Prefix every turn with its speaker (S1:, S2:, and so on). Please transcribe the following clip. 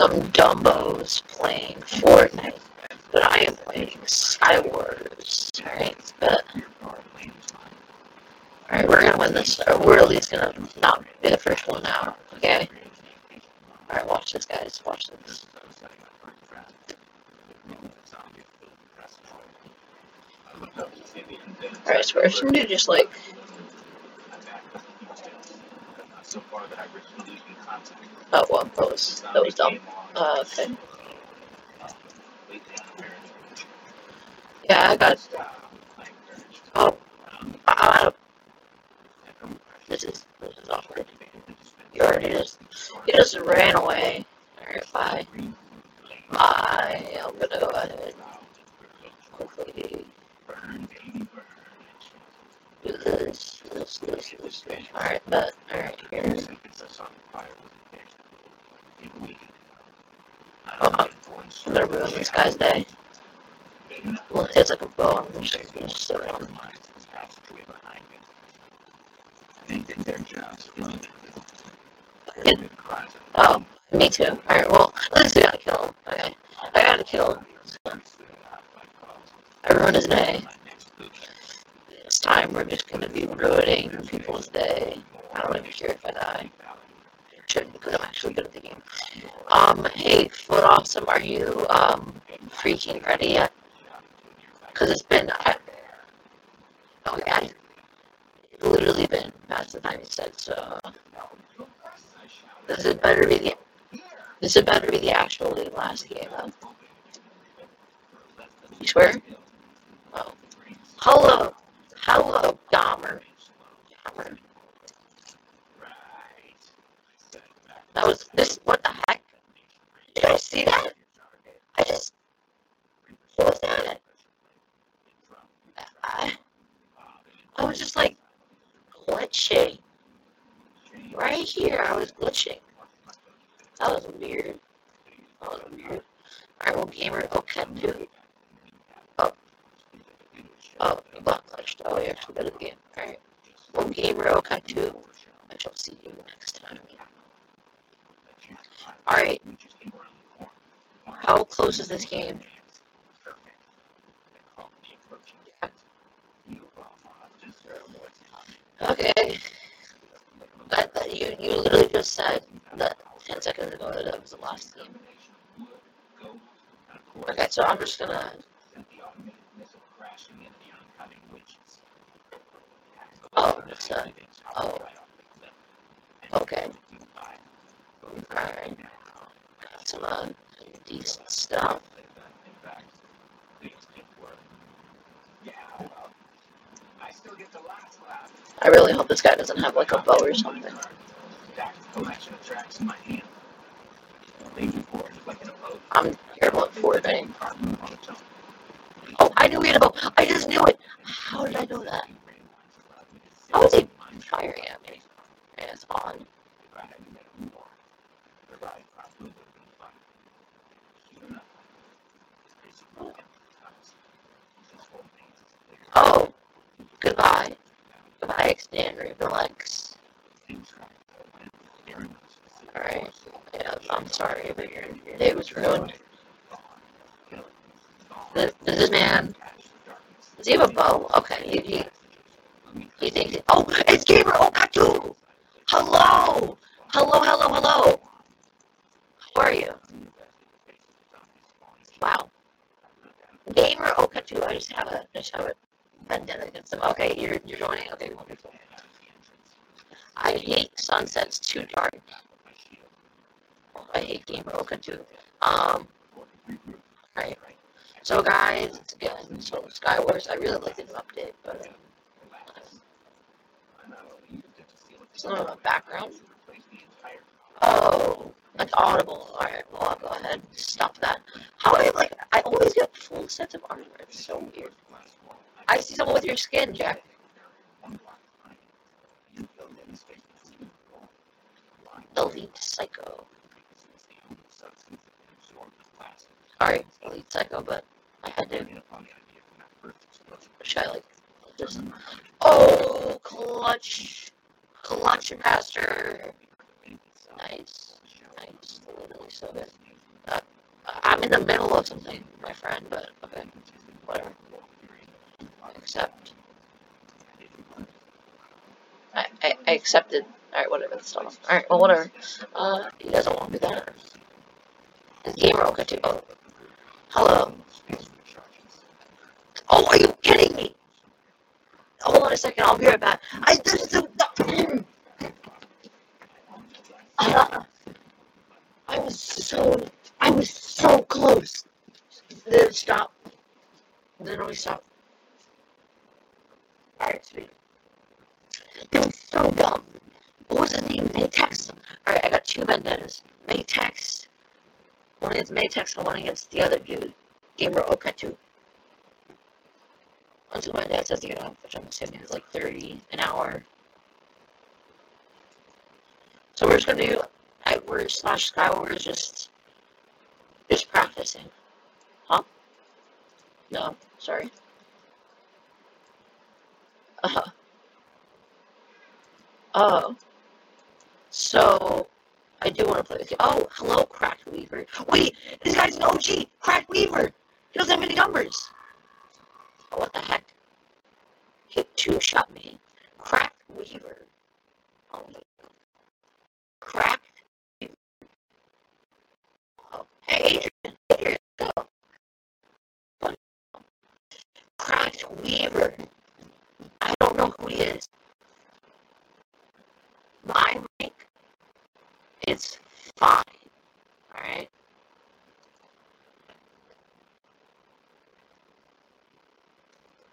S1: some dumbos playing Fortnite, but I am playing Skywars. Alright, but alright, we're gonna win this. Or we're at least gonna not be the first one out. Okay. Alright, watch this, guys. Watch this. Alright, so we're shouldn't do just gonna do just like Oh well, that was that was dumb. Uh, okay. Yeah, I got. Oh, I, I, this is this is awkward. You already just you just ran away. Alright, bye. Bye. I'm gonna go ahead. Hopefully. Do this, this, this, this. Alright, but alright, here. Oh, I'm gonna ruin this guy's day. Well, it's like a bow. I'm just gonna sit around. It, oh, me too. Alright, well, least we gotta kill him. Okay. I gotta kill him. I ruined his day. Time we're just gonna be ruining people's day. I don't even care if I die. Shouldn't because I'm actually good at the game. Um, hey, Foot Awesome, are you, um, freaking ready yet? Because it's been, I, oh yeah, it's literally been past the time you said, so. This is better be the, this is better be the actually last game. You swear? Oh. Hello. Hello, Dahmer. Dahmer. That was this. What the heck? Did I see that? I just. What was that? I, I was just like glitching. Right here, I was glitching. That was weird. That was weird. Alright, well, gamer. Okay, dude. Oh. You got glitched. Oh, you're actually good at the game. Alright. Well. Okay, too. I shall see you next time. Alright. How close is this game? Okay. That, that you, you literally just said that 10 seconds ago that it was the last game. Okay, so I'm just gonna. Oh, a. Oh. Okay. Alright. Got some uh, decent stuff. I really hope this guy doesn't have like a bow or something. I'm terrible at forwarding. Oh, I knew he had a bow. I just knew it. How did I know that? How is he firing at me? Yeah, it's on. Oh, goodbye. Goodbye, Extend Relax. Alright. Yeah, I'm sorry, but your, day was ruined. Does this man. Does he have a bow? Okay, he. he thinks. Oh, it's Gamer Okatu! Oh, hello! Hello, hello, hello! How are you? Wow. Gamer Okatu, oh, I just have a. I just have a vendetta against him. Okay, you're, you're joining. Okay, wonderful. I hate sunsets too dark. I hate Gamer Okatu. Um. Alright. So guys, it's again, so Skywars, I really like new update, but um, it's not a background. Oh, like audible. Alright, well I'll go ahead and stop that. How I like I always get full sets of armor. It's so weird. I see someone with your skin, Jack. Elite Psycho. Sorry, Elite Psycho, but I had to. Should I like just? Oh, clutch, clutch master. Nice, nice, literally so good.
S2: Uh, I'm in the middle of something, my friend, but okay. Whatever. Accept. I, I, I accepted. Alright, whatever, that's. Alright, well, whatever. Uh, he doesn't want to do that. His gamer okay too. Oh. Hello. Oh, are you kidding me? Hold on a second, I'll be right back. I this is uh, I was so I was so close. Then it stopped. Then we stopped. Sweet. It was so dumb. What was his name? Maytex. Alright, I got two vendettas. Maytex. One against Maytex and one against the other dude. Gamer Oketu. Until my dad says to get off, which I'm assuming is like 30 an hour. So we're just gonna do Edward slash Skywars is just just practicing. Huh? No, sorry. Uh, oh. So I do want to play with you. Oh, hello, Cracked Weaver. Wait, this guy's an OG! Cracked Weaver! He doesn't have any numbers! Oh, what the heck? He two-shot me. Cracked Weaver. Oh, my God. know who he is. My rank is Fine.